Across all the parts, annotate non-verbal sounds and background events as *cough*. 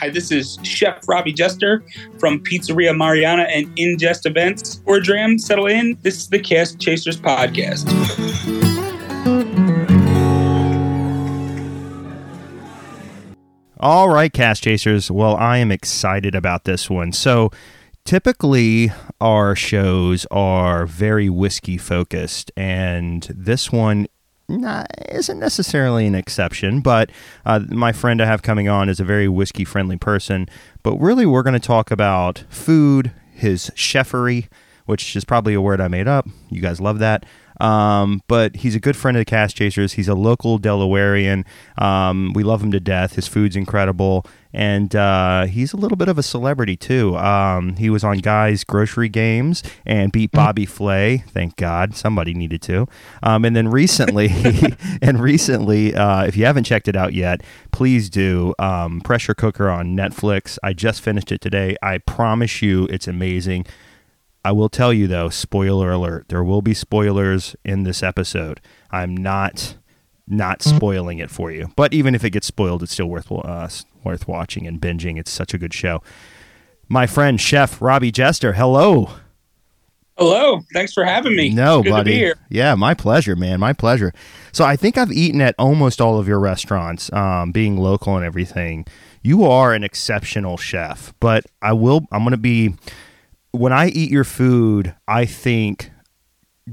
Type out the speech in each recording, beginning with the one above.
Hi, this is Chef Robbie Jester from Pizzeria Mariana and Ingest Events. Or Dram, settle in. This is the Cask Chasers podcast. All right, Cask Chasers. Well, I am excited about this one. So, typically, our shows are very whiskey focused, and this one not, isn't necessarily an exception, but uh, my friend I have coming on is a very whiskey friendly person. But really, we're going to talk about food, his chefery, which is probably a word I made up. You guys love that. Um, but he's a good friend of the Cask Chasers. He's a local Delawarean. Um, we love him to death. His food's incredible. And uh, he's a little bit of a celebrity, too. Um, he was on Guy's Grocery Games and beat mm. Bobby Flay. Thank God. Somebody needed to. Um, and then recently, *laughs* and recently, uh, if you haven't checked it out yet, please do. Um, Pressure Cooker on Netflix. I just finished it today. I promise you it's amazing. I will tell you though, spoiler alert, there will be spoilers in this episode. I'm not not mm-hmm. spoiling it for you, but even if it gets spoiled, it's still worth uh, worth watching and binging. It's such a good show. My friend Chef Robbie Jester, hello. Hello, thanks for having me. No, Good buddy. Yeah, my pleasure, man. My pleasure. So I think I've eaten at almost all of your restaurants, um, being local and everything. You are an exceptional chef, but I will. I'm going to be when I eat your food, I think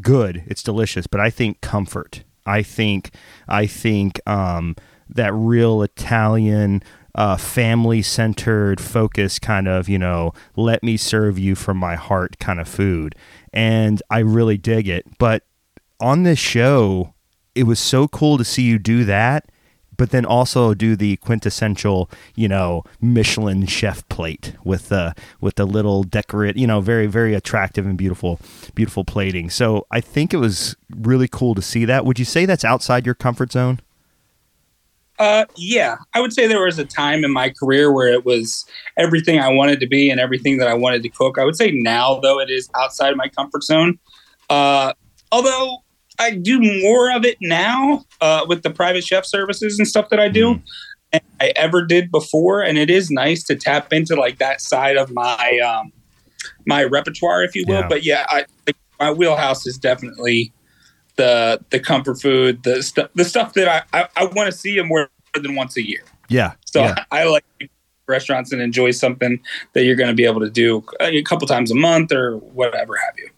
good, it's delicious, but I think comfort. I think I think um, that real Italian uh, family centered focus kind of you know let me serve you from my heart kind of food, and I really dig it. But on this show, it was so cool to see you do that but then also do the quintessential, you know, Michelin chef plate with the with the little decorate, you know, very very attractive and beautiful beautiful plating. So I think it was really cool to see that. Would you say that's outside your comfort zone? Uh, yeah, I would say there was a time in my career where it was everything I wanted to be and everything that I wanted to cook. I would say now, though, it is outside my comfort zone. Uh, although I do more of it now uh, with the private chef services and stuff that I do. Mm. I ever did before, and it is nice to tap into like that side of my um, my repertoire, if you will. Yeah. But yeah, I, my wheelhouse is definitely the the comfort food, the stuff the stuff that I I, I want to see more than once a year. Yeah. So yeah. I, I, like restaurants and enjoy something that you're going to be able to do a couple times a month or whatever have you.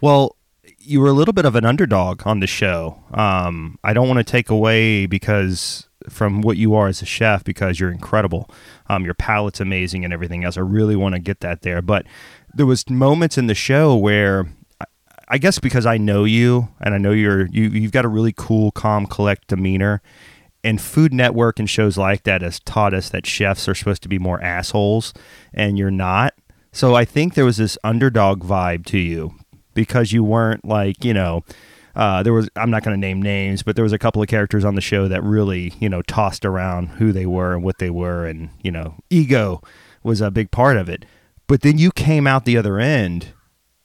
Well, you were a little bit of an underdog on the show. Um, I don't want to take away because from what you are as a chef because you're incredible. Um, your palate's amazing and everything else. I really want to get that there, but there was moments in the show where I guess because I know you and I know you're you you've got a really cool, calm, collect demeanor. And Food Network and shows like that has taught us that chefs are supposed to be more assholes, and you're not. So I think there was this underdog vibe to you because you weren't like you know uh, there was I'm not going to name names, but there was a couple of characters on the show that really you know tossed around who they were and what they were, and you know ego was a big part of it. But then you came out the other end.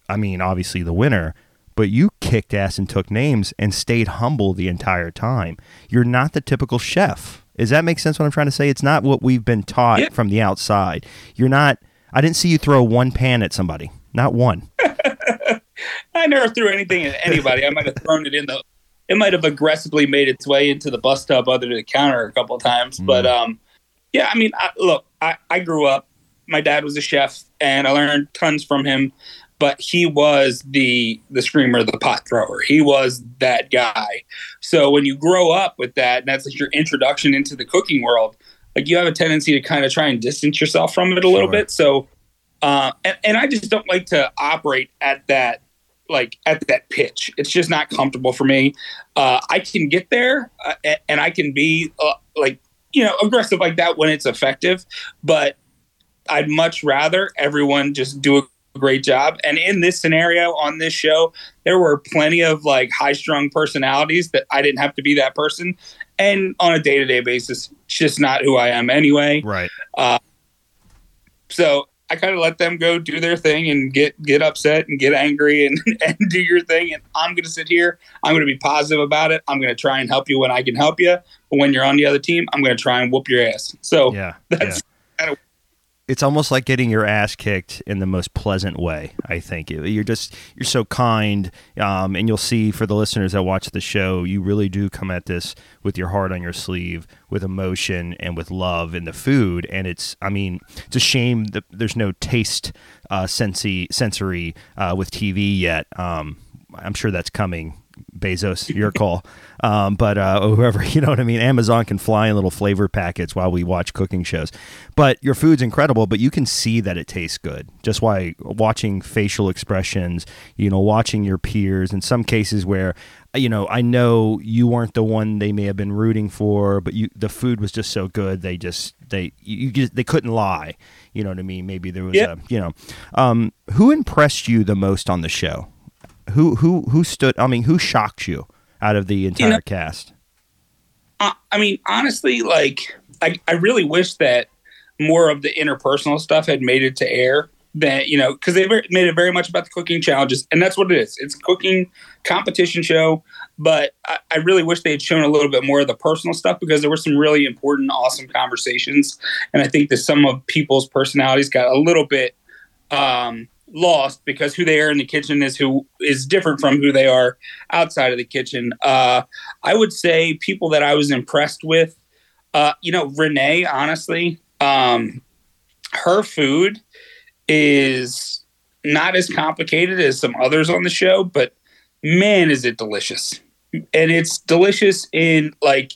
I mean, obviously the winner, but you kicked ass and took names and stayed humble the entire time. You're not the typical chef. Does that make sense? What I'm trying to say? It's not what we've been taught yeah. from the outside. You're not. I didn't see you throw one pan at somebody. Not one. *laughs* I never threw anything at anybody. I might have thrown it in the. It might have aggressively made its way into the bus tub under the counter a couple of times, mm. but um, yeah. I mean, I, look, I, I grew up. My dad was a chef, and I learned tons from him. But he was the the screamer, the pot thrower. He was that guy. So when you grow up with that, and that's like your introduction into the cooking world, like you have a tendency to kind of try and distance yourself from it a little bit. So uh, and, and I just don't like to operate at that like at that pitch. It's just not comfortable for me. Uh, I can get there uh, and I can be uh, like you know aggressive like that when it's effective, but I'd much rather everyone just do a great job. And in this scenario on this show, there were plenty of like high strung personalities that I didn't have to be that person. And on a day to day basis, it's just not who I am anyway. Right. Uh, so I kind of let them go do their thing and get get upset and get angry and, *laughs* and do your thing. And I'm going to sit here. I'm going to be positive about it. I'm going to try and help you when I can help you. But when you're on the other team, I'm going to try and whoop your ass. So yeah, that's yeah. It's almost like getting your ass kicked in the most pleasant way. I think you're just you're so kind, um, and you'll see for the listeners that watch the show, you really do come at this with your heart on your sleeve, with emotion and with love in the food. And it's, I mean, it's a shame that there's no taste uh, sensi sensory uh, with TV yet. Um, I'm sure that's coming Bezos, your call. Um, but uh, whoever, *laughs* you know what I mean? Amazon can fly in little flavor packets while we watch cooking shows. But your food's incredible, but you can see that it tastes good just by watching facial expressions, you know, watching your peers. In some cases where, you know, I know you weren't the one they may have been rooting for, but you the food was just so good they just they you just they couldn't lie. You know what I mean? Maybe there was yep. a you know, um, who impressed you the most on the show? Who who who stood? I mean, who shocked you out of the entire you know, cast? Uh, I mean, honestly, like I, I really wish that more of the interpersonal stuff had made it to air. That you know, because they made it very much about the cooking challenges, and that's what it is. It's a cooking competition show, but I, I really wish they had shown a little bit more of the personal stuff because there were some really important, awesome conversations, and I think that some of people's personalities got a little bit um, lost because who they are in the kitchen is who is different from who they are outside of the kitchen. Uh, I would say people that I was impressed with, uh, you know, Renee, honestly, um, her food is not as complicated as some others on the show, but man, is it delicious. And it's delicious in like,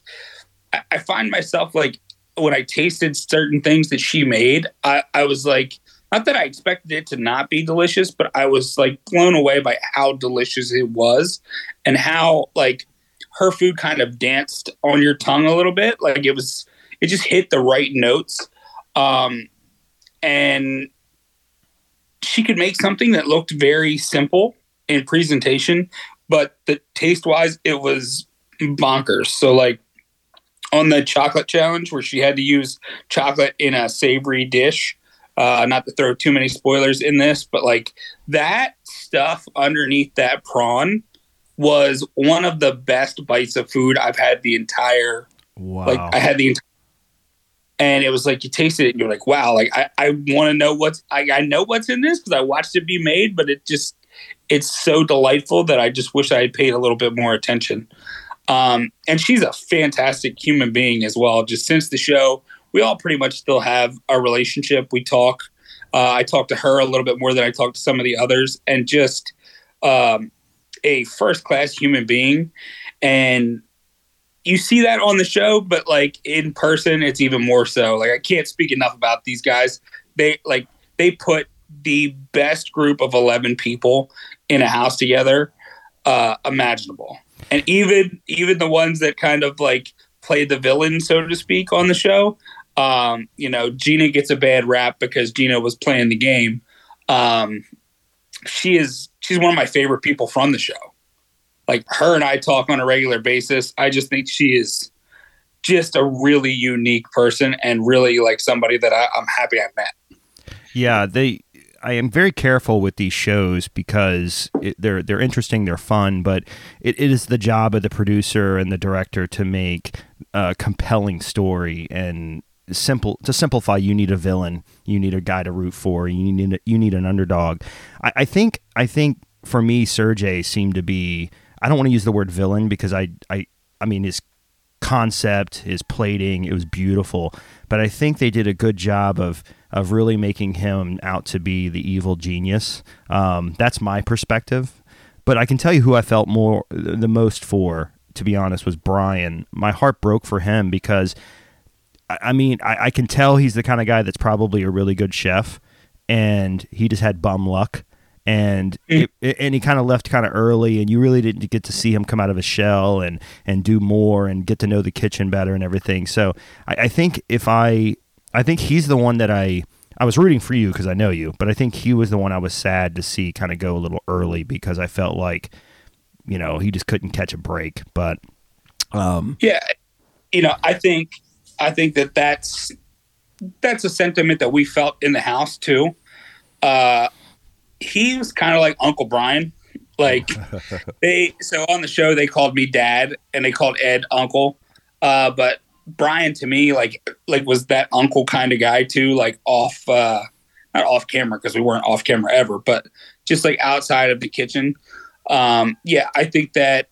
I, I find myself like, when I tasted certain things that she made, I, I was like, not that I expected it to not be delicious, but I was like blown away by how delicious it was and how like her food kind of danced on your tongue a little bit. Like it was, it just hit the right notes. Um, and she could make something that looked very simple in presentation, but the taste wise, it was bonkers. So like on the chocolate challenge where she had to use chocolate in a savory dish, uh, not to throw too many spoilers in this, but like that stuff underneath that prawn was one of the best bites of food I've had the entire. Wow. Like I had the entire. And it was like you tasted it and you're like, wow, like I, I want to know what's I, I know what's in this because I watched it be made, but it just it's so delightful that I just wish I had paid a little bit more attention. Um, and she's a fantastic human being as well. Just since the show, we all pretty much still have a relationship. We talk. Uh, I talk to her a little bit more than I talk to some of the others, and just um, a first class human being. And you see that on the show, but like in person, it's even more so. Like I can't speak enough about these guys. They like they put the best group of eleven people in a house together uh, imaginable, and even even the ones that kind of like play the villain, so to speak, on the show. Um, you know, Gina gets a bad rap because Gina was playing the game. Um, she is she's one of my favorite people from the show. Like her and I talk on a regular basis. I just think she is just a really unique person and really like somebody that I, I'm happy I met. Yeah, they I am very careful with these shows because it, they're they're interesting, they're fun, but it, it is the job of the producer and the director to make a compelling story and simple to simplify you need a villain you need a guy to root for you need a, you need an underdog. I, I think i think for me sergey seemed to be i don't want to use the word villain because i i i mean his concept his plating it was beautiful but i think they did a good job of of really making him out to be the evil genius. Um, that's my perspective but i can tell you who i felt more the most for to be honest was brian. My heart broke for him because I mean, I, I, can tell he's the kind of guy that's probably a really good chef, and he just had bum luck, and *laughs* it, and he kind of left kind of early, and you really didn't get to see him come out of his shell and and do more and get to know the kitchen better and everything. So I, I think if I, I think he's the one that I. I was rooting for you because I know you, but I think he was the one I was sad to see kind of go a little early because I felt like, you know, he just couldn't catch a break. But um, yeah, you know, I think I think that that's that's a sentiment that we felt in the house too. Uh, he was kind of like Uncle Brian. Like *laughs* they so on the show they called me dad and they called Ed uncle. Uh, but Brian to me like like was that uncle kind of guy too, like off uh not off camera because we weren't off camera ever, but just like outside of the kitchen. Um, yeah, I think that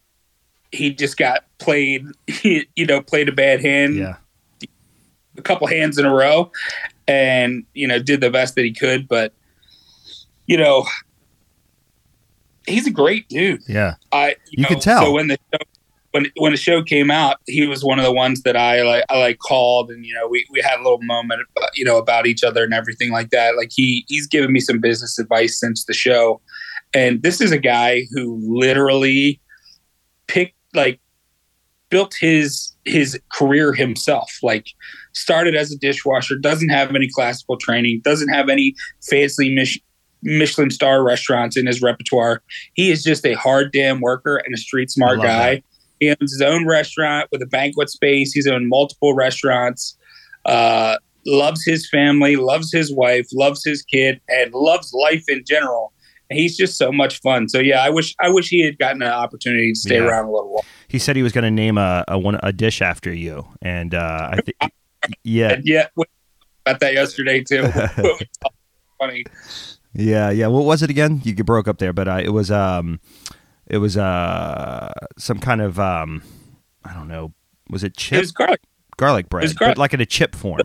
he just got played, *laughs* you know, played a bad hand, Yeah. A couple hands in a row, and you know, did the best that he could. But you know, he's a great dude. Yeah. I You know, can tell. So when the show, when when the show came out, he was one of the ones that I like I like called, and you know we, we had a little moment, you know, about each other and everything like that. Like he he's given me some business advice since the show, and this is a guy who literally picked like built his his career himself. Like started as a dishwasher, doesn't have any classical training, doesn't have any fancy Mich- Michelin star restaurants in his repertoire. He is just a hard damn worker and a street smart guy. that. He owns his own restaurant with a banquet space. He's owned multiple restaurants. Uh, loves his family, loves his wife, loves his kid, and loves life in general. And he's just so much fun. So yeah, I wish I wish he had gotten an opportunity to stay Yeah. around a little while. He said he was going to name a, a one a dish after you, and uh, I think *laughs* yeah, And yeah, we about that yesterday too. *laughs* Funny. yeah, yeah. What was it again? You broke up there, but uh, it was um, it was uh, some kind of um, I don't know. Was it chip? It was garlic. garlic bread, was garlic. but like in a chip form?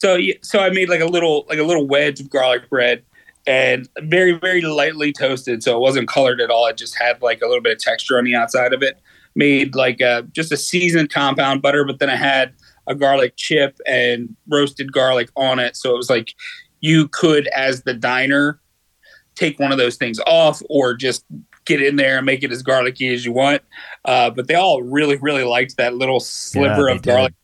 So yeah, so I made like a little like a little wedge of garlic bread and very very lightly toasted, so it wasn't colored at all. It just had like a little bit of texture on the outside of it. Made like a, just a seasoned compound butter, but then I had a garlic chip and roasted garlic on it. So it was like you could, as the diner, take one of those things off or just get in there and make it as garlicky as you want. Uh, but they all really really liked that little sliver Yeah, of they did. garlic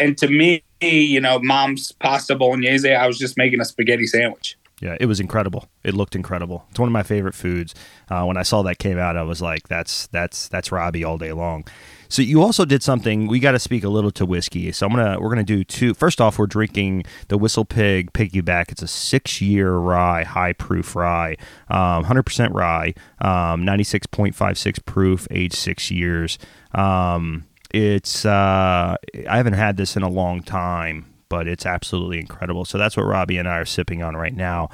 and to me, you know, mom's pasta bolognese, I was just making a spaghetti sandwich. Yeah, it was incredible. It looked incredible. It's one of my favorite foods. Uh, when I saw that came out, I was like, "That's that's that's Robbie all day long." So you also did something. We got to speak a little to whiskey. So I'm gonna we're gonna do two. First off, we're drinking the Whistle Pig Piggyback. It's a six year rye, high proof rye, um, 100% rye, um, 96.56 proof, age six years. Um, it's uh, I haven't had this in a long time, but it's absolutely incredible. So that's what Robbie and I are sipping on right now.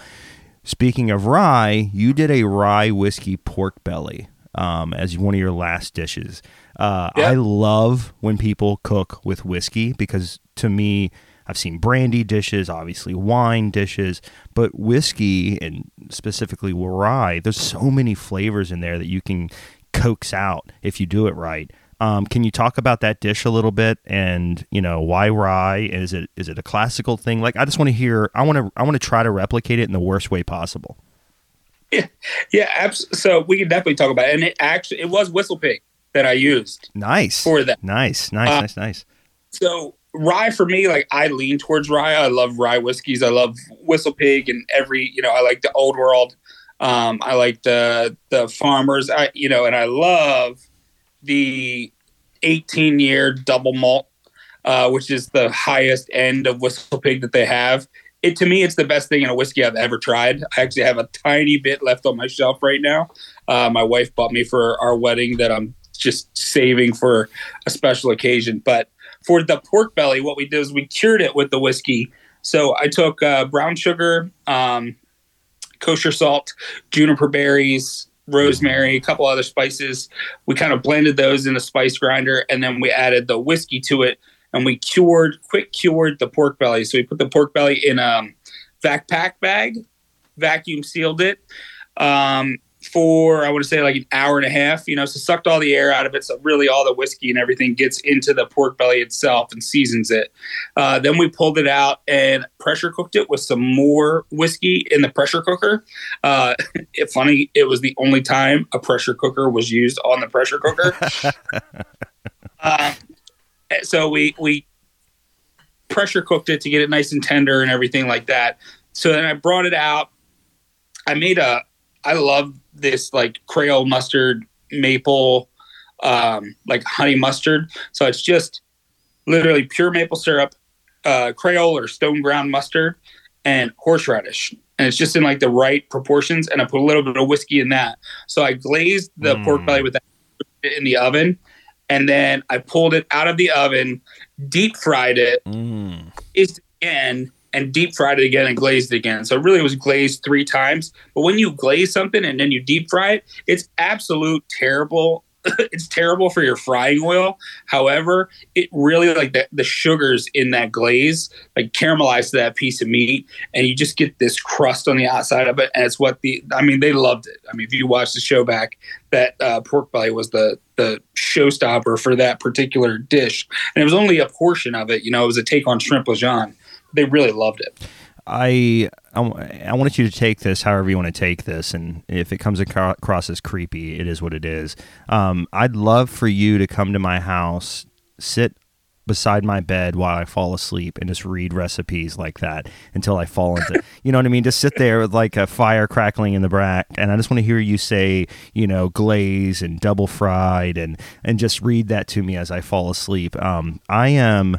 Speaking of rye, you did a rye whiskey pork belly um, as one of your last dishes. Uh. I love when people cook with whiskey because to me, I've seen brandy dishes, obviously wine dishes, but whiskey and specifically rye, there's so many flavors in there that you can coax out if you do it right. Um, can you talk about that dish a little bit and you know why rye? Is it is it a classical thing? Like I just want to hear. I want to I want to try to replicate it in the worst way possible. Yeah, yeah. abs- so we can definitely talk about it. And it actually, it was Whistle Pig that I used Nice, for that. nice, nice, Uh, nice, nice. So rye for me, like I lean towards rye. I love rye whiskeys. I love Whistle Pig and every, you know, I like the old world. Um, I like the the farmers. I, you know, and I love the 18 year double malt, uh, which is the highest end of Whistle Pig that they have. It to me, it's the best thing in a whiskey I've ever tried. I actually have a tiny bit left on my shelf right now. Uh, my wife bought me for our wedding that I'm just saving for a special occasion. But for the pork belly, what we did is we cured it with the whiskey. So I took uh, brown sugar, um, kosher salt, juniper berries, rosemary, a couple other spices. We kind of blended those in a spice grinder, and then we added the whiskey to it, and we cured, quick cured the pork belly. So we put the pork belly in a vac pack bag, vacuum sealed it. Um, for I want to say like an hour and a half, you know, so sucked all the air out of it. So really, all the whiskey and everything gets into the pork belly itself and seasons it. Uh, then we pulled it out and pressure cooked it with some more whiskey in the pressure cooker. Uh, *laughs* it funny, it was the only time a pressure cooker was used on the pressure cooker. *laughs* uh, so we we pressure cooked it to get it nice and tender and everything like that. So then I brought it out. I made a. I love this like Creole mustard maple, um, like honey mustard. So it's just literally pure maple syrup, uh, Creole or stone ground mustard, and horseradish. And it's just in like the right proportions. And I put a little bit of whiskey in that. So I glazed the Mm. pork belly with that in the oven. and then I pulled it out of the oven, deep fried it, Mm. again, and deep fried it again and glazed it again. So it really was glazed three times. But when you glaze something and then you deep fry it, it's absolute terrible. *laughs* it's terrible for your frying oil. However, it really like the, the sugars in that glaze like caramelize to that piece of meat, and you just get this crust on the outside of it. And it's what the I mean, they loved it. I mean, if you watch the show back, that uh, pork belly was the the showstopper for that particular dish, and it was only a portion of it. You know, it was a take on shrimp Lejeune. They really loved it. I I wanted you to take this however you want to take this, and if it comes across as creepy, it is what it is. Um, I'd love for you to come to my house, sit beside my bed while I fall asleep, and just read recipes like that until I fall into. *laughs* you know what I mean? Just sit there with like a fire crackling in the back, and I just want to hear you say, you know, glaze and double fried, and and just read that to me as I fall asleep. Um, I am.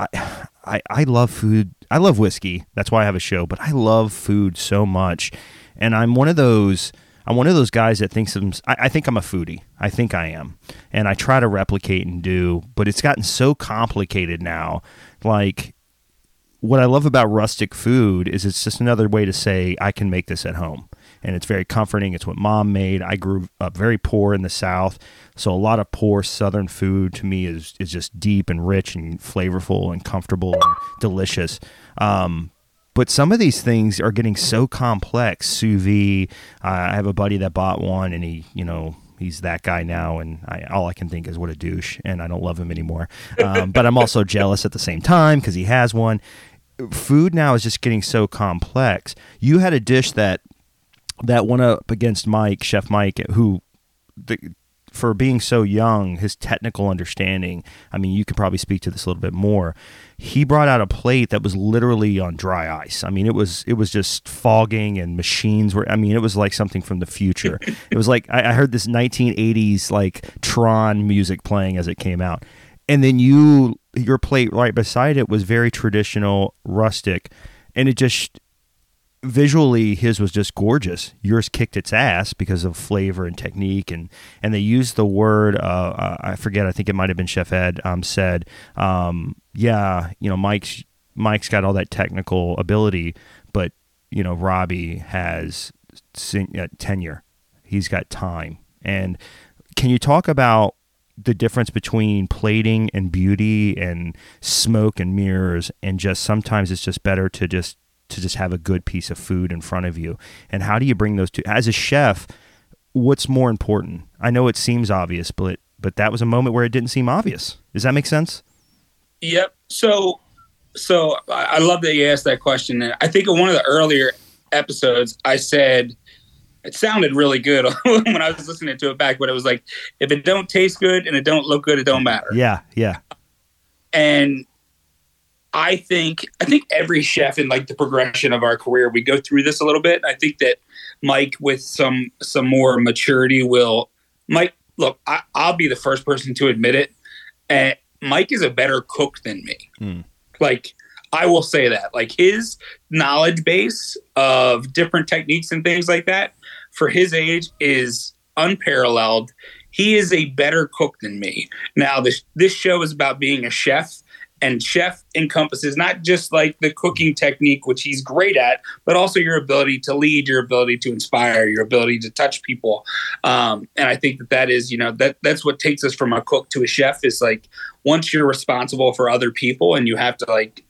I, I I love food. I love whiskey. That's why I have a show. But I love food so much, and I'm one of those. I'm one of those guys that thinks of. I, I think I'm a foodie. I think I am, and I try to replicate and do. But it's gotten so complicated now. Like what I love about rustic food is it's just another way to say I can make this at home. And it's very comforting. It's what mom made. I grew up very poor in the South. So a lot of poor Southern food to me is, is just deep and rich and flavorful and comfortable and delicious. Um, but some of these things are getting so complex. Sous vide. Uh, I have a buddy that bought one and he, you know, he's that guy now, and I, all I can think is what a douche, and I don't love him anymore. Um, but I'm also *laughs* jealous at the same time because he has one. Food now is just getting so complex. You had a dish that that went up against Mike, Chef Mike, who the, for being so young, his technical understanding. I mean, you could probably speak to this a little bit more. He brought out a plate that was literally on dry ice. I mean, it was it was just fogging and machines were. I mean, it was like something from the future. *laughs* it was like I, I heard this 1980s like Tron music playing as it came out, and then you your plate right beside it was very traditional, rustic, and it just visually his was just gorgeous. Yours kicked its ass because of flavor and technique and and they used the word uh, i forget i think it might have been chef ed um, said um, yeah you know mike's mike's got all that technical ability but you know robbie has sen- uh, tenure. He's got time. And can you talk about the difference between plating and beauty and smoke and mirrors and just sometimes it's just better to just to just have a good piece of food in front of you. And how do you bring those two? As a chef, what's more important? I know it seems obvious, but but that was a moment where it didn't seem obvious. Does that make sense? Yep. So, so I love that you asked that question. And I think in one of the earlier episodes, I said it sounded really good *laughs* when I was listening to it back, but it was like, if it don't taste good and it don't look good, it don't matter. Yeah, yeah. And I think I think every chef in like the progression of our career, we go through this a little bit. I think that Mike, with some some more maturity, will Mike. Look, I, I'll be the first person to admit it. And Mike is a better cook than me. Mm. Like I will say that. Like his knowledge base of different techniques and things like that for his age is unparalleled. He is a better cook than me. Now this this show is about being a chef and chef encompasses not just like the cooking technique which he's great at but also your ability to lead your ability to inspire your ability to touch people. Um, and i think that that is you know that that's what takes us from a cook to a chef is like once you're responsible for other people and you have to like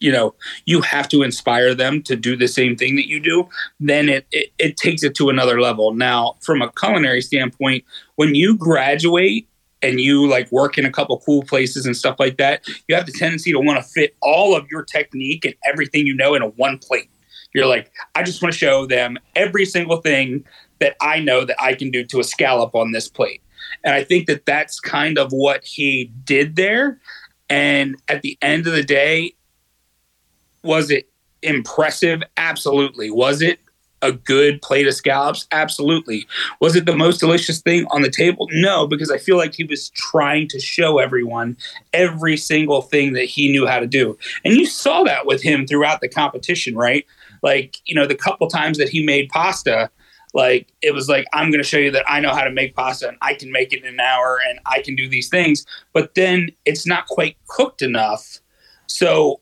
you know you have to inspire them to do the same thing that you do then it, it, it takes it to another level. Now from a culinary standpoint when you graduate and you like work in a couple cool places and stuff like that, you have the tendency to want to fit all of your technique and everything you know in a one plate. You're like, I just want to show them every single thing that I know that I can do to a scallop on this plate. And I think that that's kind of what he did there. And at the end of the day, was it impressive? Absolutely. Was it a good plate of scallops? Absolutely. Was it the most delicious thing on the table? No, because I feel like he was trying to show everyone every single thing that he knew how to do. And you saw that with him throughout the competition, right? Like, you know, the couple times that he made pasta, like it was like i'm going to show you that i know how to make pasta and i can make it in an hour and i can do these things but then it's not quite cooked enough so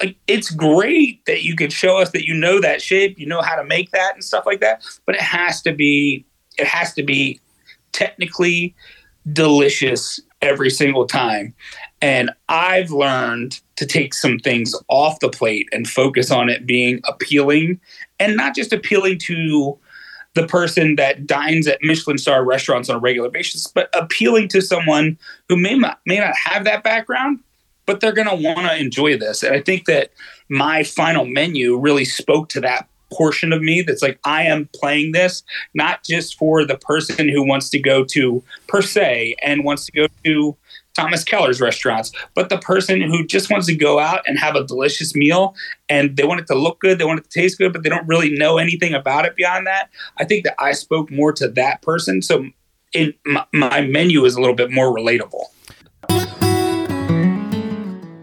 like it's great that you can show us that you know that shape you know how to make that and stuff like that but it has to be it has to be technically delicious every single time. And i've learned to take some things off the plate and focus on it being appealing and not just appealing to the person that dines at Michelin star restaurants on a regular basis, but appealing to someone who may not may not have that background, but they're going to want to enjoy this. And I think that my final menu really spoke to that portion of me that's like I am playing this not just for the person who wants to go to per se and wants to go to Thomas Keller's restaurants, but the person who just wants to go out and have a delicious meal and they want it to look good, they want it to taste good, but they don't really know anything about it beyond that. I think that I spoke more to that person. So in my, my menu is a little bit more relatable.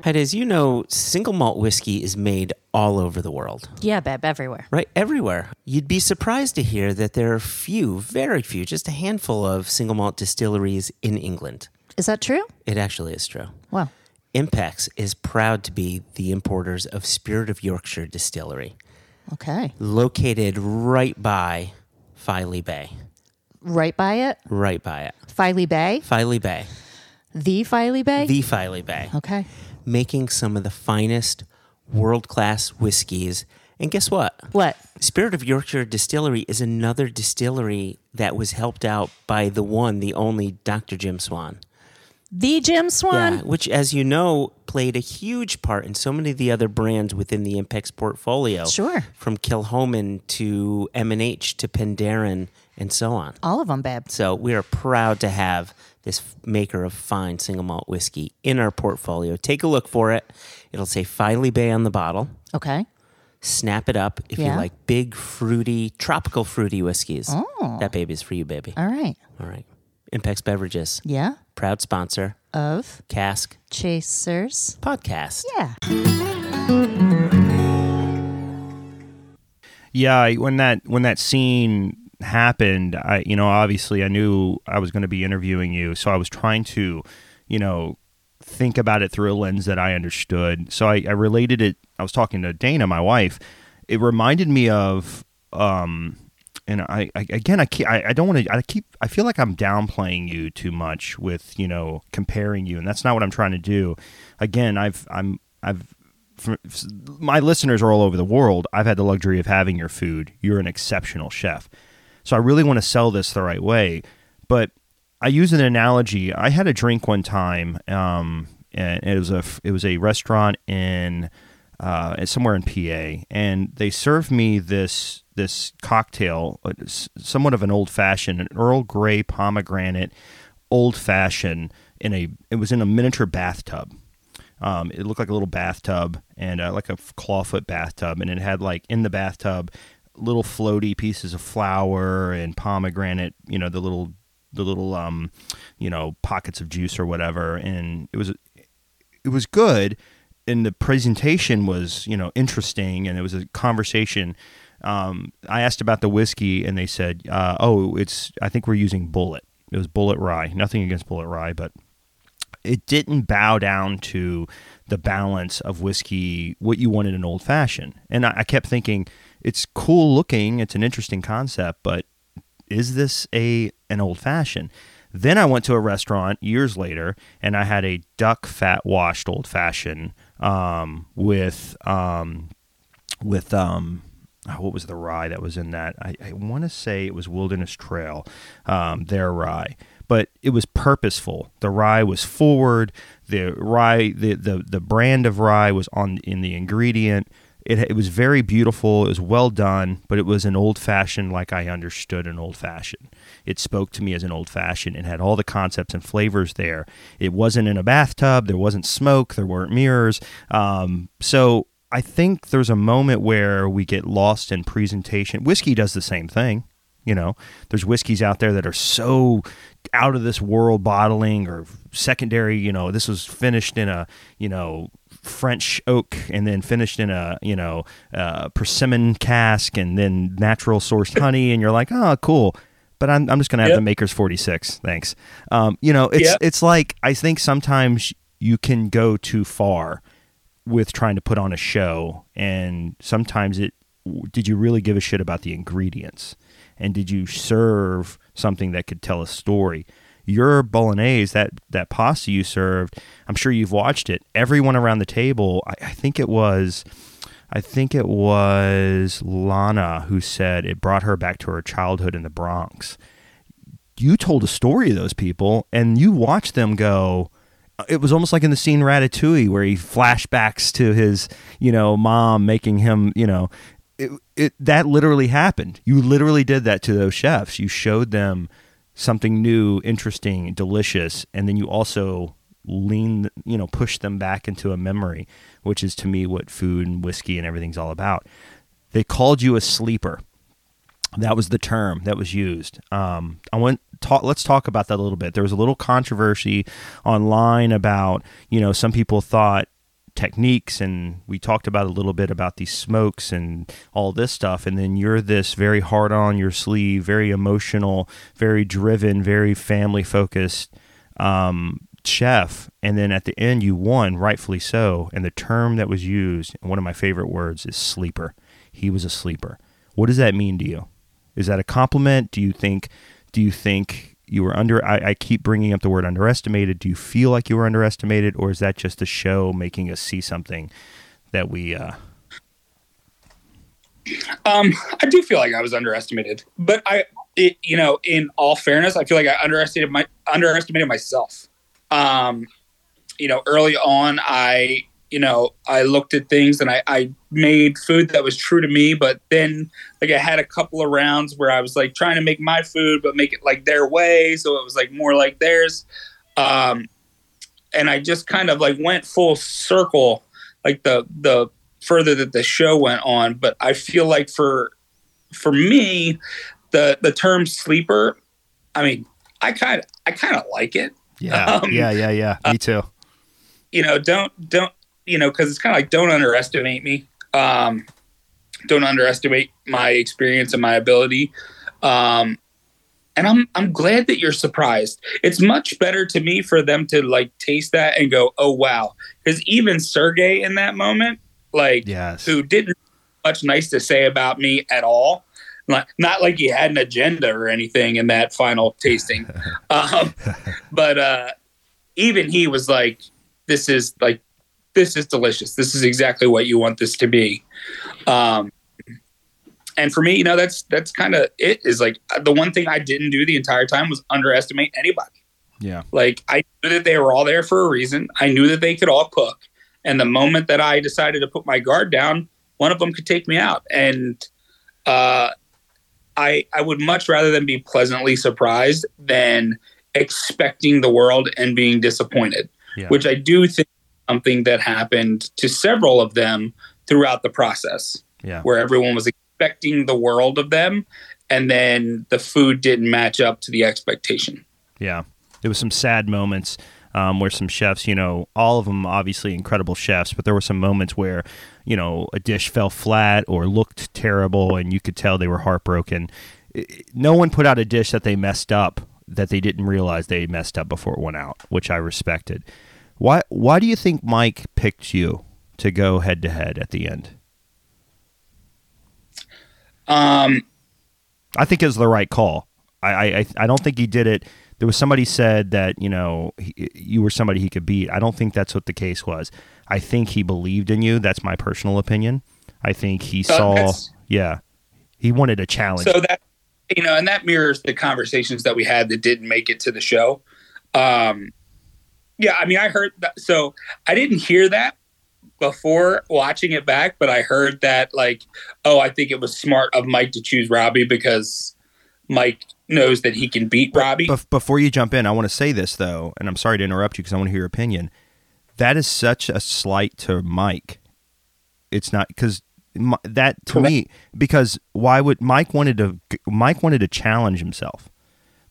Heidi, as you know, single malt whiskey is made all over the world. Yeah, Beb, everywhere. Right, everywhere. You'd be surprised to hear that there are few, very few, just a handful of single malt distilleries in England. Is that true? It actually is true. Well, Impex is proud to be the importers of Spirit of Yorkshire Distillery, okay. located right by Filey Bay. Right by it, Right by it. Filey Bay, Filey Bay. the Filey Bay. The Filey Bay. okay. Making some of the finest world class whiskeys. And guess what? What? Spirit of Yorkshire Distillery is another distillery that was helped out by the one, the only Dr. Jim Swan. The Jim Swan. Yeah, which, as you know, played a huge part in so many of the other brands within the Impex portfolio. Sure. From Kilchoman to M&H to Penderyn and so on. All of them, Beb. So we are proud to have this maker of fine single malt whiskey in our portfolio. Take a look for it. It'll say Filey Bay on the bottle. Okay. Snap it up if Yeah. you like big, fruity, tropical fruity whiskeys. Oh. That baby's for you, baby. All right. All right. Impex Beverages, Yeah. proud sponsor, Of Cask Chasers. Podcast. Yeah. Yeah, when that when that scene happened, I you know obviously I knew I was going to be interviewing you, so I was trying to, you know, think about it through a lens that I understood. So I, I related it. I was talking to Dana, my wife. It reminded me of, um, and I, I again I keep, I, I don't want to I keep I feel like I'm downplaying you too much with you know comparing you, and that's not what I'm trying to do. Again, I've I'm I've my listeners are all over the world. I've had the luxury of having your food. You're an exceptional chef. So I really want to sell this the right way. But I use an analogy. I had a drink one time, um, and it was a it was a restaurant in uh, somewhere in PA, and they served me this this cocktail, uh, somewhat of an old fashioned, an Earl Grey pomegranate old fashioned in a it was in a miniature bathtub. Um, it looked like a little bathtub and uh, like a clawfoot bathtub, and it had like in the bathtub little floaty pieces of flour and pomegranate. You know the little the little um, you know pockets of juice or whatever, and it was it was good, and the presentation was you know interesting, and it was a conversation. Um, I asked about the whiskey, and they said, uh, "Oh, it's I think we're using Bulleit. It was Bulleit Rye. Nothing against Bulleit Rye, but." it didn't bow down to the balance of whiskey, what you wanted in old fashioned. And I, I kept thinking, it's cool looking, it's an interesting concept, but is this a an old fashioned? Then I went to a restaurant years later, and I had a duck fat washed old fashioned um, with um, with um, oh, what was the rye that was in that? I, I want to say it was Wilderness Trail, um, their rye, but it was purposeful. The rye was forward. The rye, the, the the brand of rye was on in the ingredient. It, it was very beautiful. It was well done, but it was an old fashioned like I understood an old fashioned. It spoke to me as an old fashioned. and had all the concepts and flavors there. It wasn't in a bathtub. There wasn't smoke. There weren't mirrors. Um, so I think there's a moment where we get lost in presentation. Whiskey does the same thing. You know, there's whiskeys out there that are so out of this world bottling or secondary. You know, this was finished in a you know French oak and then finished in a you know uh, persimmon cask and then natural sourced honey, and you're like, oh, cool. But I'm, I'm just gonna have Yep. the Maker's 46. Thanks. Um, you know, it's Yep. it's like I think sometimes you can go too far with trying to put on a show, and sometimes it. Did you really give a shit about the ingredients? And did you serve something that could tell a story? Your bolognese, that that pasta you served, I'm sure you've watched it. Everyone around the table, I, I think it was, I think it was Lana who said it brought her back to her childhood in the Bronx. You told a story of those people, and you watched them go. It was almost like in the scene Ratatouille, where he flashbacks to his, you know, mom making him, you know, it, it that literally happened. You literally did that to those chefs. You showed them something new, interesting, delicious, and then you also lean, you know, push them back into a memory, which is to me what food and whiskey and everything's all about. They called you a sleeper. That was the term that was used. Um, I want talk. Let's talk about that a little bit. There was a little controversy online about you know some people thought techniques and we talked about a little bit about these smokes and all this stuff and then you're this very hard on your sleeve very emotional very driven very family focused um, chef and then at the end you won rightfully so and the term that was used one of my favorite words is sleeper. He was a sleeper. What does that mean to you? Is that a compliment? Do you think do you think you were under I, I keep bringing up the word underestimated do you feel like you were underestimated or is that just the show making us see something that we uh Um, I do feel like I was underestimated, but I, it, you know, in all fairness, I feel like I underestimated my underestimated myself. Um, you know, early on, I, you know, I looked at things and I, I made food that was true to me, but then like I had a couple of rounds where I was like trying to make my food, but make it like their way, so it was like more like theirs. Um, and I just kind of like went full circle, like the the further that the show went on. But I feel like for for me, the the term sleeper, I mean, I kind of I kind of like it. yeah *laughs* Um, yeah yeah yeah me too You know, don't don't you know because it's kind of like don't underestimate me. Um, don't underestimate my experience and my ability. Um, and I'm I'm glad that you're surprised. It's much better to me for them to like taste that and go, oh wow, because even Sergey in that moment, like yes who didn't have much nice to say about me at all. Not, not like he had an agenda or anything in that final tasting. *laughs* um, but uh, even he was like, this is like, this is delicious. This is exactly what you want this to be. Um, and for me, you know, that's, that's kind of it is like the one thing I didn't do the entire time was underestimate anybody. yeah Like I knew that they were all there for a reason. I knew that they could all cook. And the moment that I decided to put my guard down, one of them could take me out. And uh, I I would much rather than be pleasantly surprised than expecting the world and being disappointed. Yeah. Which I do think something that happened to several of them throughout the process, yeah where everyone was expecting the world of them, and then the food didn't match up to the expectation. Yeah, there was some sad moments um, where some chefs, you know, all of them obviously incredible chefs, but there were some moments where, you know, a dish fell flat or looked terrible, and you could tell they were heartbroken. No one put out a dish that they messed up that they didn't realize they messed up before it went out, which I respected. Why? Why do you think Mike picked you to go head to head at the end? Um, I think it was the right call. I, I I don't think he did it. There was somebody said that you know he, you were somebody he could beat. I don't think that's what the case was. I think he believed in you. That's my personal opinion. I think he saw. Yeah, he wanted a challenge. so that you know and that mirrors the conversations that we had that didn't make it to the show um yeah i mean i heard that so i didn't hear that before watching it back but i heard that like oh i think it was smart of mike to choose robbie because mike knows that he can beat robbie Bef- before you jump in, I want to say this though, and I'm sorry to interrupt you because I want to hear your opinion. That is such a slight to Mike. It's not because that to me because why would Mike wanted to Mike wanted to challenge himself.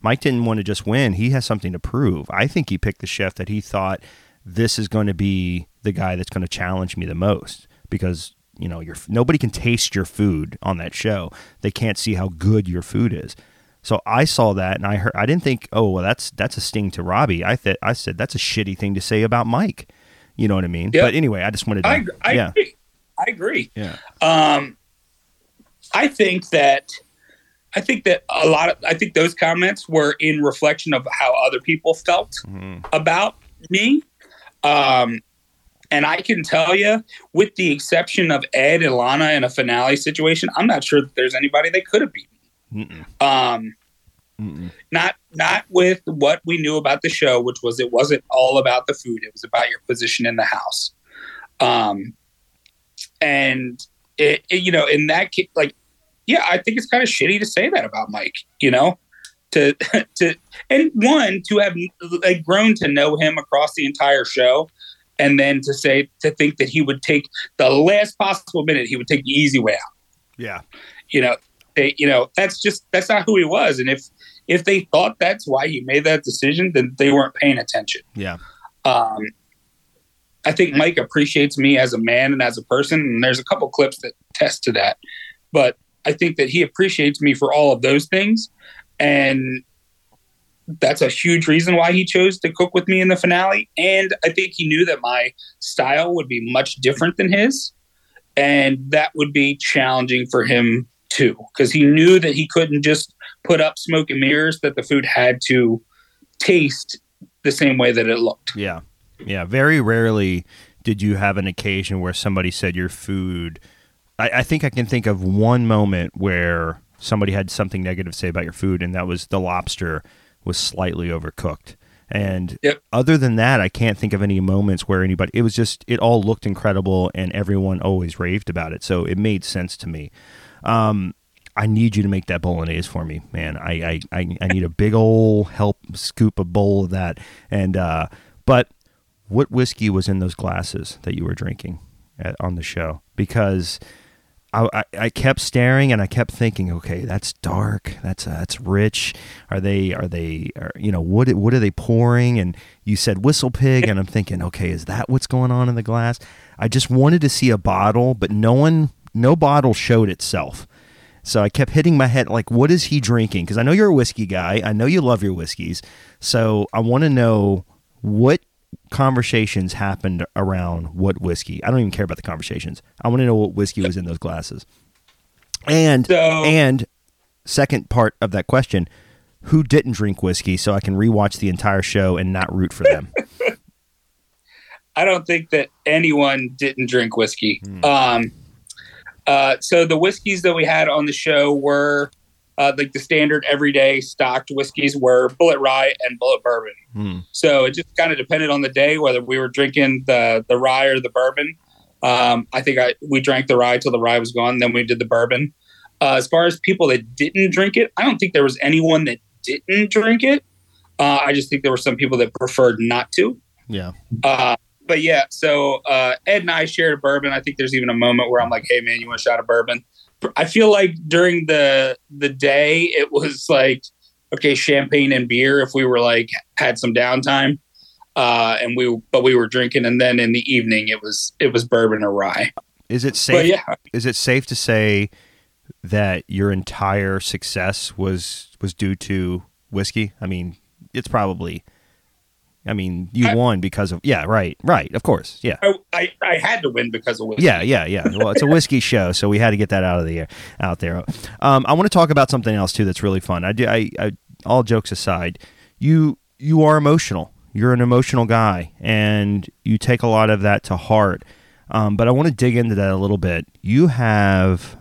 Mike didn't want to just win. He has something to prove. I think he picked the chef that he thought this is going to be the guy that's going to challenge me the most because you know your nobody can taste your food on that show. They can't see how good your food is. So I saw that and I heard I didn't think, oh well, that's that's a sting to Robbie. I thought I said that's a shitty thing to say about Mike. You know what I mean? Yep. But anyway, I just wanted to. I, I yeah, agree. I agree. yeah, Um, I think that I think that a lot of I think those comments were in reflection of how other people felt Mhm. about me. Um, and I can tell you, with the exception of Ed and Lana in a finale situation, I'm not sure that there's anybody they could have beaten. Mm-mm. Um, Mm-mm. not not with what we knew about the show, which was it wasn't all about the food; it was about your position in the house. Um, and it, it- you know, in that case, like, yeah, I think it's kind of shitty to say that about Mike. You know, to *laughs* to and one to have like grown to know him across the entire show. And then to say to think that he would take the last possible minute, he would take the easy way out yeah, you know they you know that's just that's not who he was and if if they thought that's why he made that decision then they weren't paying attention yeah, um i think mike appreciates me as a man and as a person and there's a couple clips that test to that but i think that he appreciates me for all of those things and that's a huge reason why he chose to cook with me in the finale and i think he knew that my style would be much different than his and that would be challenging for him too because he knew that he couldn't just put up smoke and mirrors that the food had to taste the same way that it looked yeah, yeah. Very rarely did you have an occasion where somebody said your food. I, I think I can think of one moment where somebody had something negative to say about your food, and that was the lobster was slightly overcooked. And Yep. other than that, I can't think of any moments where anybody. It was just it all looked incredible, and everyone always raved about it. So it made sense to me. Um, I need you to make that bolognese for me, man. I I, I, I need a big old help scoop a bowl of that. And uh, but what whiskey was in those glasses that you were drinking at, on the show? Because I, I, kept staring and I kept thinking, okay, that's dark, that's uh, that's rich. Are they are they are, you know what what are they pouring? And you said WhistlePig, and I'm thinking, okay, is that what's going on in the glass? I just wanted to see a bottle, but no one no bottle showed itself. So I kept hitting my head like, what is he drinking? Because I know you're a whiskey guy. I know you love your whiskeys. So I want to know what conversations happened around what whiskey. I don't even care about the conversations. I want to know what whiskey was in those glasses. And So- and second part of that question, who didn't drink whiskey so I can rewatch the entire show and not root for them? *laughs* I don't think that anyone didn't drink whiskey. Um, uh, so the whiskeys that we had on the show were uh, like the standard everyday stocked whiskeys were Bulleit Rye and Bulleit Bourbon. Hmm. So it just kind of depended on the day whether we were drinking the the rye or the bourbon. Um, I think I we drank the rye till the rye was gone. Then we did the bourbon. Uh, as far as people that didn't drink it, I don't think there was anyone that didn't drink it. Uh, I just think there were some people that preferred not to. Yeah. Uh, but yeah, so uh, Ed and I shared a bourbon. I think there's even a moment where I'm like, "Hey, man, you want a shot of bourbon?" I feel like during the the day, it was like, okay, champagne and beer. If we were like had some downtime, uh, and we but we were drinking, and then in the evening, it was it was bourbon or rye. Is it But safe? yeah, Is it safe to say that your entire success was was due to whiskey? I mean, it's probably. I mean, you I- won because of yeah, right, right, of course, yeah, I, I I had to win because of whiskey. yeah, yeah, yeah. Well, it's a whiskey *laughs* show, so we had to get that out of the air, out there. Um, I want to talk about something else too that's really fun. I do. I, I all jokes aside, you you are emotional. You're an emotional guy, and you take a lot of that to heart. Um, but I want to dig into that a little bit. You have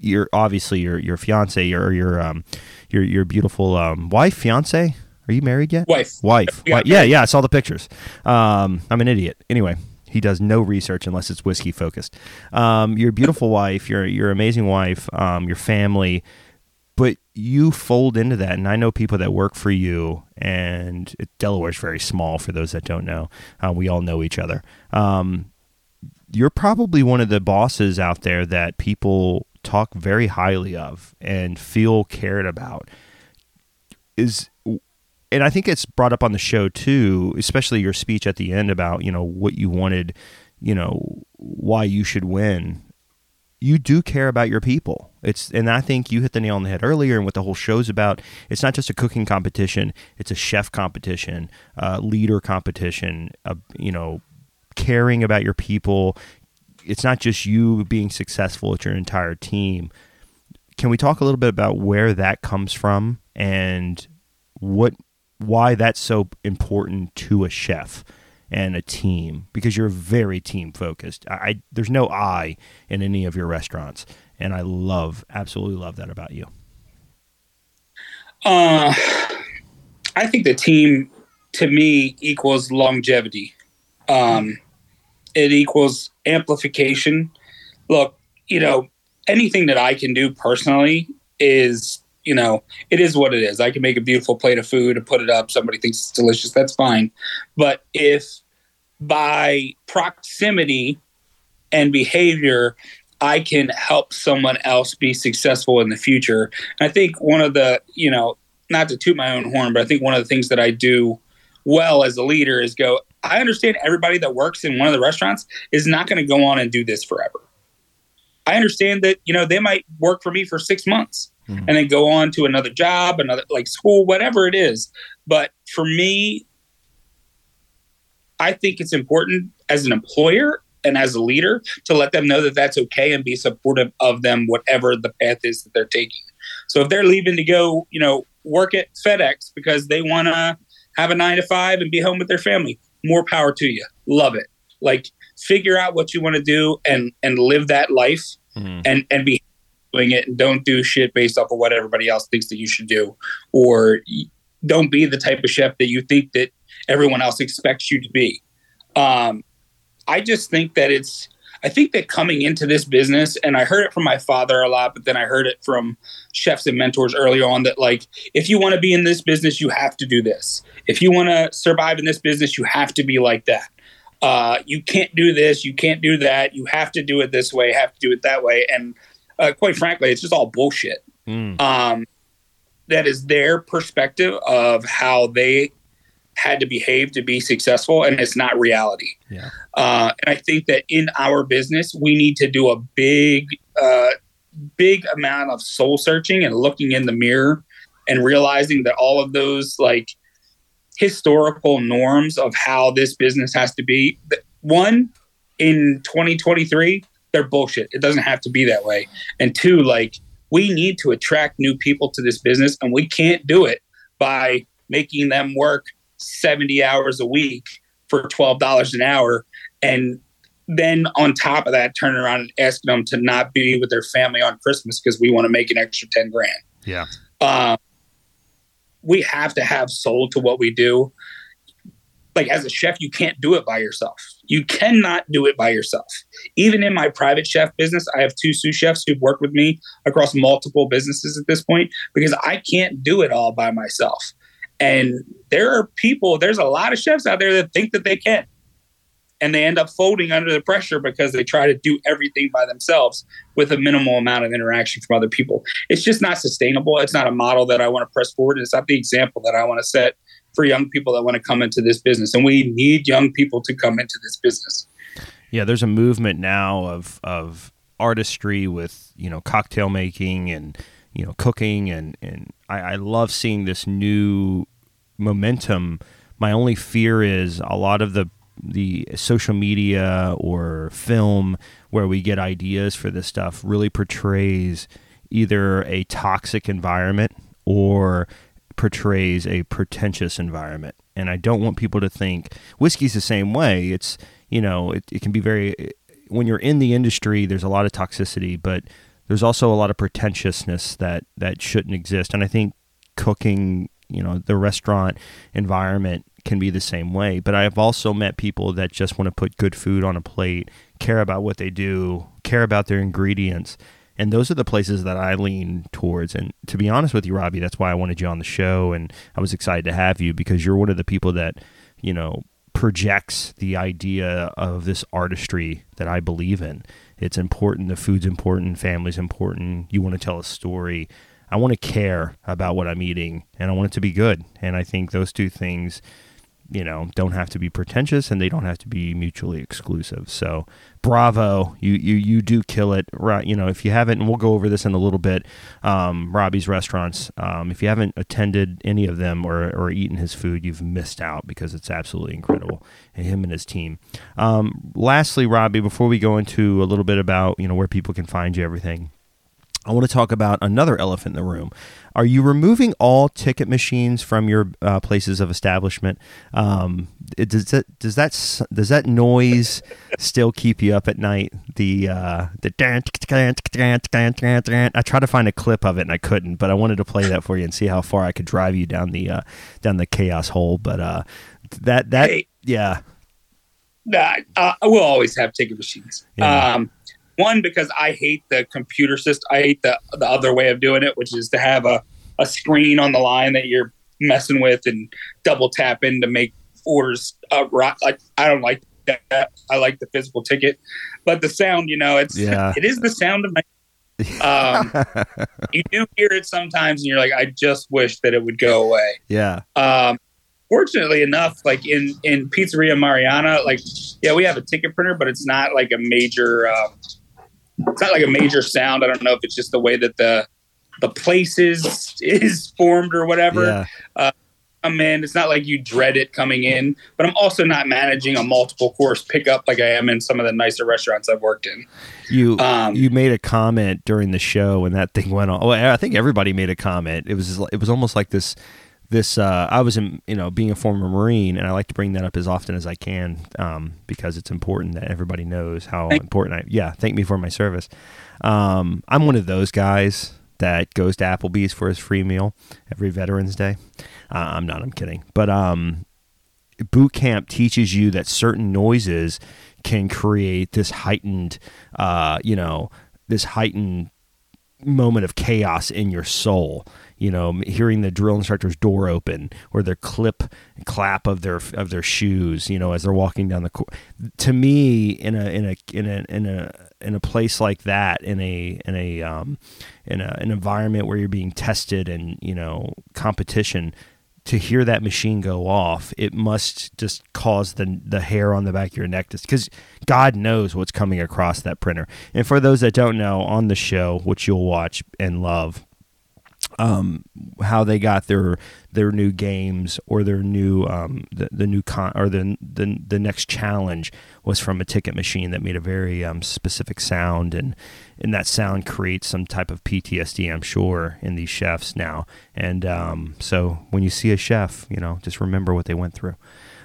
your obviously your your fiance, your your um your your beautiful um, wife, fiance. Are you married yet? Wife. Wife. Got yeah, yeah. I saw the pictures. Um, I'm an idiot. Anyway, he does no research unless it's whiskey focused. Um, your beautiful wife, your your amazing wife, um, your family, but you fold into that, and I know people that work for you, and it, Delaware's very small for those that don't know. Uh, we all know each other. Um, you're probably one of the bosses out there that people talk very highly of and feel cared about. Is and I think it's brought up on the show too, especially your speech at the end about you know what you wanted you know, why you should win, you do care about your people. It's and I think you hit the nail on the head earlier. And what the whole show's about, it's not just a cooking competition; it's a chef competition, uh, leader competition. Uh, you know, caring about your people. It's not just you being successful; it's your entire team. Can we talk a little bit about where that comes from and what, why that's so important to a chef? and a team because you're very team focused. I, I, there's no I in any of your restaurants, and I love absolutely love that about you. Uh, I think the team to me equals longevity. Um, it equals amplification. Look, you know, anything that I can do personally is, you know, it is what it is. I can make a beautiful plate of food and put it up. Somebody thinks it's delicious. That's fine. But if by proximity and behavior, I can help someone else be successful in the future. And I think one of the, you know, not to toot my own horn, but I think one of the things that I do well as a leader is go, I understand everybody that works in one of the restaurants is not going to go on and do this forever. I understand that, you know, they might work for me for six months mm-hmm. and then go on to another job, another like school, whatever it is. But for me, I think it's important as an employer and as a leader to let them know that that's okay and be supportive of them, whatever the path is that they're taking. So if they're leaving to go, you know, work at FedEx because they want to have a nine to five and be home with their family, more power to you. Love it. Like figure out what you want to do and and live that life mm-hmm. and and be doing it and don't do shit based off of what everybody else thinks that you should do or don't be the type of chef that you think that everyone else expects you to be. Um, I just think that it's, I think that coming into this business, and I heard it from my father a lot, but then I heard it from chefs and mentors early on that, like, if you want to be in this business, you have to do this. If you want to survive in this business, you have to be like that. Uh, you can't do this, you can't do that. You have to do it this way, have to do it that way. And uh, quite frankly, it's just all bullshit. Mm. Um, that is their perspective of how they had to behave to be successful, and it's not reality. Yeah. Uh, and I think that in our business, we need to do a big, uh, big amount of soul searching and looking in the mirror and realizing that all of those like historical norms of how this business has to be, one in 2023, they're bullshit. It doesn't have to be that way. And two, like we need to attract new people to this business, and we can't do it by making them work 70 hours a week for $12 an hour. And then on top of that, turn around and ask them to not be with their family on Christmas because we want to make an extra 10 grand. Yeah. Um, we have to have soul to what we do. Like as a chef, you can't do it by yourself. You cannot do it by yourself. Even in my private chef business, I have two sous chefs who've worked with me across multiple businesses at this point because I can't do it all by myself. And there are people, there's a lot of chefs out there that think that they can. And they end up folding under the pressure because they try to do everything by themselves with a minimal amount of interaction from other people. It's just not sustainable. It's not a model that I want to press forward. It's not the example that I want to set for young people that want to come into this business. And we need young people to come into this business. Yeah, there's a movement now of of artistry with, you know, cocktail making and you know cooking and and I, I love seeing this new momentum. My only fear is a lot of the the social media or film where we get ideas for this stuff really portrays either a toxic environment or portrays a pretentious environment. And I don't want people to think whiskey's the same way. It's, you know, it, it can be very, when you're in the industry, there's a lot of toxicity, but there's also a lot of pretentiousness that that shouldn't exist and i think cooking you know the restaurant environment can be the same way but i've also met people that just want to put good food on a plate care about what they do care about their ingredients and those are the places that I lean towards. And to be honest with you, Robbie, that's why I wanted you on the show, and I was excited to have you because you're one of the people that you know projects the idea of this artistry that I believe in. It's important. The food's important. Family's important. You want to tell a story. I want to care about what I'm eating and I want it to be good. And I think those two things you know don't have to be pretentious and they don't have to be mutually exclusive. So bravo. You you you do kill it. Right you know if you haven't and we'll go over this in a little bit um, robbie's restaurants um, if you haven't attended any of them or, or eaten his food you've missed out because it's absolutely incredible and him and his team. Um, lastly robbie before we go into a little bit about you know where people can find you everything I want to talk about another elephant in the room. Are you removing all ticket machines from your uh, places of establishment? Um, does that does that does that noise still keep you up at night? The uh, the I tried to find a clip of it and I couldn't, but I wanted to play that for you and see how far I could drive you down the uh, down the chaos hole. But uh, that that Hey. yeah Nah, uh, we'll always have ticket machines. Yeah. Um, one because I hate the computer system. I hate the the other way of doing it, which is to have a, a screen on the line that you're messing with and double tap in to make orders. Uh, ri- like I don't like that. I like the physical ticket, but the sound, you know, it's Yeah. it is the sound of my. Um, *laughs* you do hear it sometimes, and you're like, I just wish that it would go away. yeah Um, fortunately enough, like in in Pizzeria Mariana, like yeah, we have a ticket printer, but it's not like a major. Um, it's not like a major sound. I don't know if it's just the way that the the place is is formed or whatever. yeah Come in, it's not like you dread it coming in, but I'm also not managing a multiple course pickup like I am in some of the nicer restaurants I've worked in. you Um, you made a comment during the show when that thing went on. Well, I think everybody made a comment. It was it was almost like this this uh, I was in you know being a former Marine, and I like to bring that up as often as I can um, because it's important that everybody knows how Thank- important I. Yeah, thank me for my service. Um, I'm one of those guys that goes to Applebee's for his free meal every Veterans Day. Uh, I'm not. I'm kidding. But um, boot camp teaches you that certain noises can create this heightened, uh, you know, this heightened moment of chaos in your soul. You know, hearing the drill instructor's door open or their clip clap of their of their shoes. You know, as they're walking down the court. To me, in a in a in a in a in a place like that, in a in a um, in a, an environment where you're being tested and you know competition, to hear that machine go off, it must just cause the the hair on the back of your neck to because God knows what's coming across that printer. And for those that don't know, on the show, which you'll watch and love, um, how they got their their new games or their new um, the, the new con or the, the the next challenge was from a ticket machine that made a very um, specific sound. And and that sound creates some type of PTSD I'm sure in these chefs now. And um, so when you see a chef you know just remember what they went through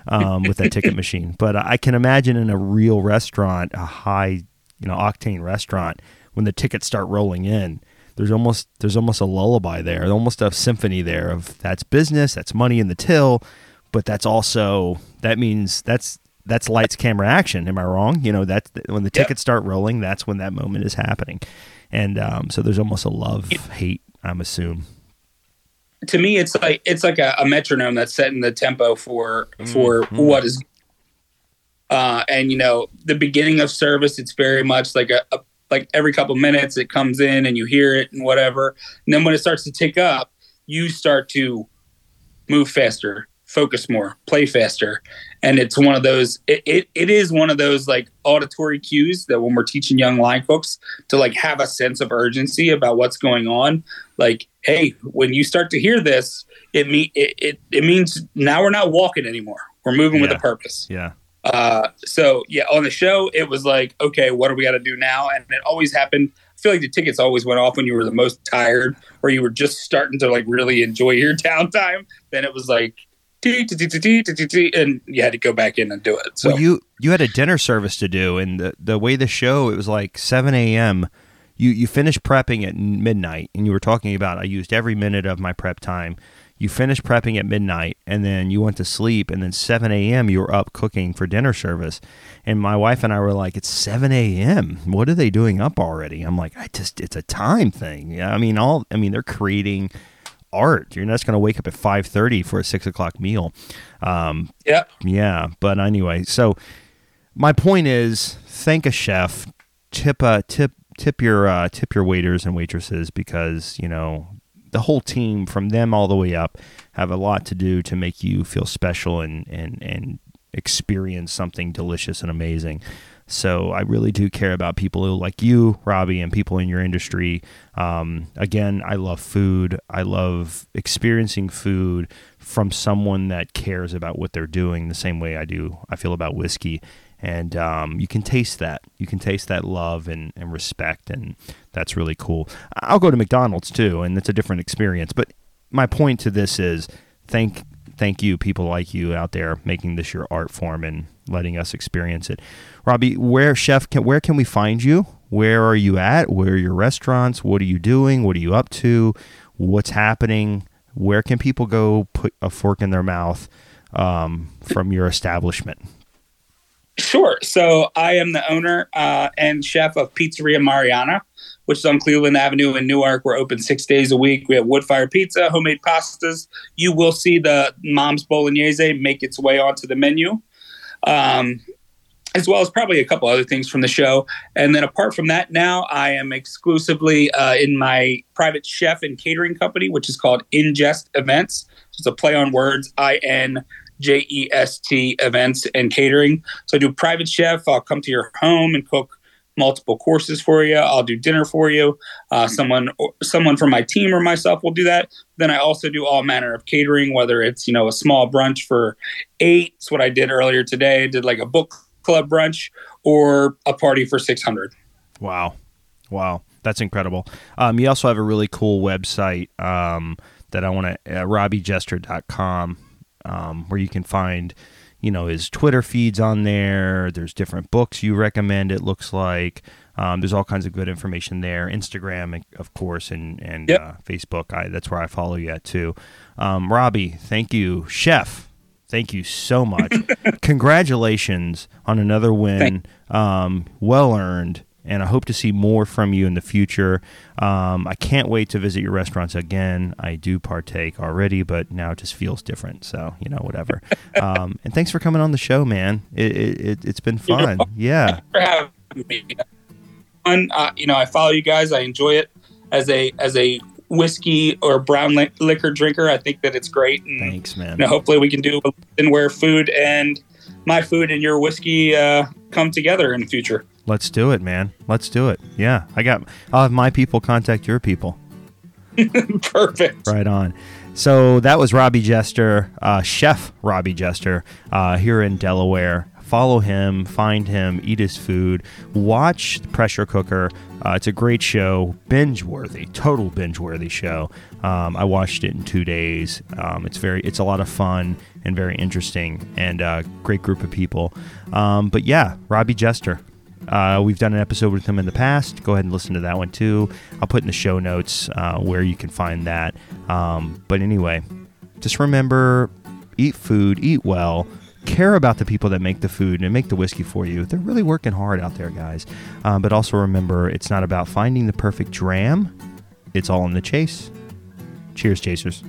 um, with that ticket *laughs* machine. But I can imagine in a real restaurant a high you know octane restaurant when the tickets start rolling in there's almost there's almost a lullaby there, almost a symphony there of that's business, that's money in the till, but that's also that means that's that's lights, camera, action. Am I wrong? You know that's when the Yeah. tickets start rolling, that's when that moment is happening, and um, so there's almost a love hate. I'm assume. to me it's like it's like a, a metronome that's setting the tempo for for Mhm. what is uh and you know the beginning of service it's very much like a, a like every couple minutes it comes in and you hear it and whatever. And then when it starts to tick up you start to move faster focus more play faster. And it's one of those it, it, it is one of those like auditory cues that when we're teaching young line folks to like have a sense of urgency about what's going on like hey when you start to hear this it mean it, it, it means now we're not walking anymore. We're moving with a purpose. Yeah. Uh, so yeah, on the show, it was like, okay, what do we got to do now? And it always happened. I feel like the tickets always went off when you were the most tired or you were just starting to like really enjoy your *laughs* downtime. Then it was like, and you had to go back in and do it. So you you had a dinner service to do, and the the way the show it was like seven a.m. You you finished prepping at midnight, and you were talking about I used every minute of my prep time. You finished prepping at midnight, and then you went to sleep, and then 7 a.m. you were up cooking for dinner service. And my wife and I were like, "It's 7 a.m. What are they doing up already?" I'm like, "I just it's a time thing." Yeah, I mean all I mean they're creating art. You're not just going to wake up at 5:30 for a six o'clock meal. Um, yeah yeah, but anyway, so my point is, thank a chef, tip uh, tip tip your uh, tip your waiters and waitresses because you know the whole team, from them all the way up, have a lot to do to make you feel special and and and experience something delicious and amazing. So I really do care about people like you, Robbie, and people in your industry. Um, again, I love food. I love experiencing food from someone that cares about what they're doing the same way I do. I feel about whiskey. And um, you can taste that. You can taste that love and, and respect, and that's really cool. I'll go to McDonald's too, and it's a different experience. But my point to this is thank thank you, people like you out there making this your art form and letting us experience it. Robbie, where chef can where can we find you? Where are you at? Where are your restaurants? What are you doing? What are you up to? What's happening? Where can people go put a fork in their mouth um, from your establishment? Sure. So I am the owner uh, and chef of Pizzeria Mariana, which is on Cleveland Avenue in Newark. We're open six days a week. We have wood fire pizza, homemade pastas. You will see the mom's bolognese make its way onto the menu, um, as well as probably a couple other things from the show. And then apart from that, now I am exclusively uh, in my private chef and catering company, which is called Injest Events. It's a play on words. I N J E S T events and catering. So I do private chef. I'll come to your home and cook multiple courses for you. I'll do dinner for you. Uh, someone someone from my team or myself will do that. Then I also do all manner of catering, whether it's you know a small brunch for eight. It's what I did earlier today. I did like a book club brunch or a party for six hundred. Wow, wow, that's incredible. Um, you also have a really cool website um, that I want to uh, robbiejester.com um, where you can find you know his Twitter feeds on there. There's different books you recommend. It looks like um, there's all kinds of good information there. Instagram, of course, and and Yep. uh, Facebook. I, that's where I follow you at too. Um, Robbie, thank you, Chef. Thank you so much. *laughs* Congratulations on another win. Um, well earned. And I hope to see more from you in the future. Um, I can't wait to visit your restaurants again. I do partake already, but now it just feels different. So, you know, whatever. *laughs* um, and thanks for coming on the show, man. It, it, it's been fun. Yeah. for having me. Fun, uh, you know, I follow you guys. I enjoy it as a as a whiskey or brown li- liquor drinker. I think that it's great, and Thanks, man. you know, hopefully we can do and where food and my food and your whiskey uh, come together in the future. Let's do it, man. Let's do it. Yeah. I got, I'll have my people contact your people. *laughs* Perfect. Right on. So that was Robbie Jester, uh, Chef Robbie Jester, uh, here in Delaware. Follow him, find him, eat his food, watch Pressure Cooker. Uh, it's a great show, binge worthy, total binge worthy show. Um, I watched it in two days. Um, it's very, it's a lot of fun and very interesting, and uh, great group of people. Um, but yeah, Robbie Jester, uh, we've done an episode with him in the past. Go ahead and listen to that one too. I'll put in the show notes uh, where you can find that. Um, but anyway, just remember eat food, eat well, care about the people that make the food and make the whiskey for you. They're really working hard out there, guys. Um, but also remember, it's not about finding the perfect dram, it's all in the chase. Cheers, chasers.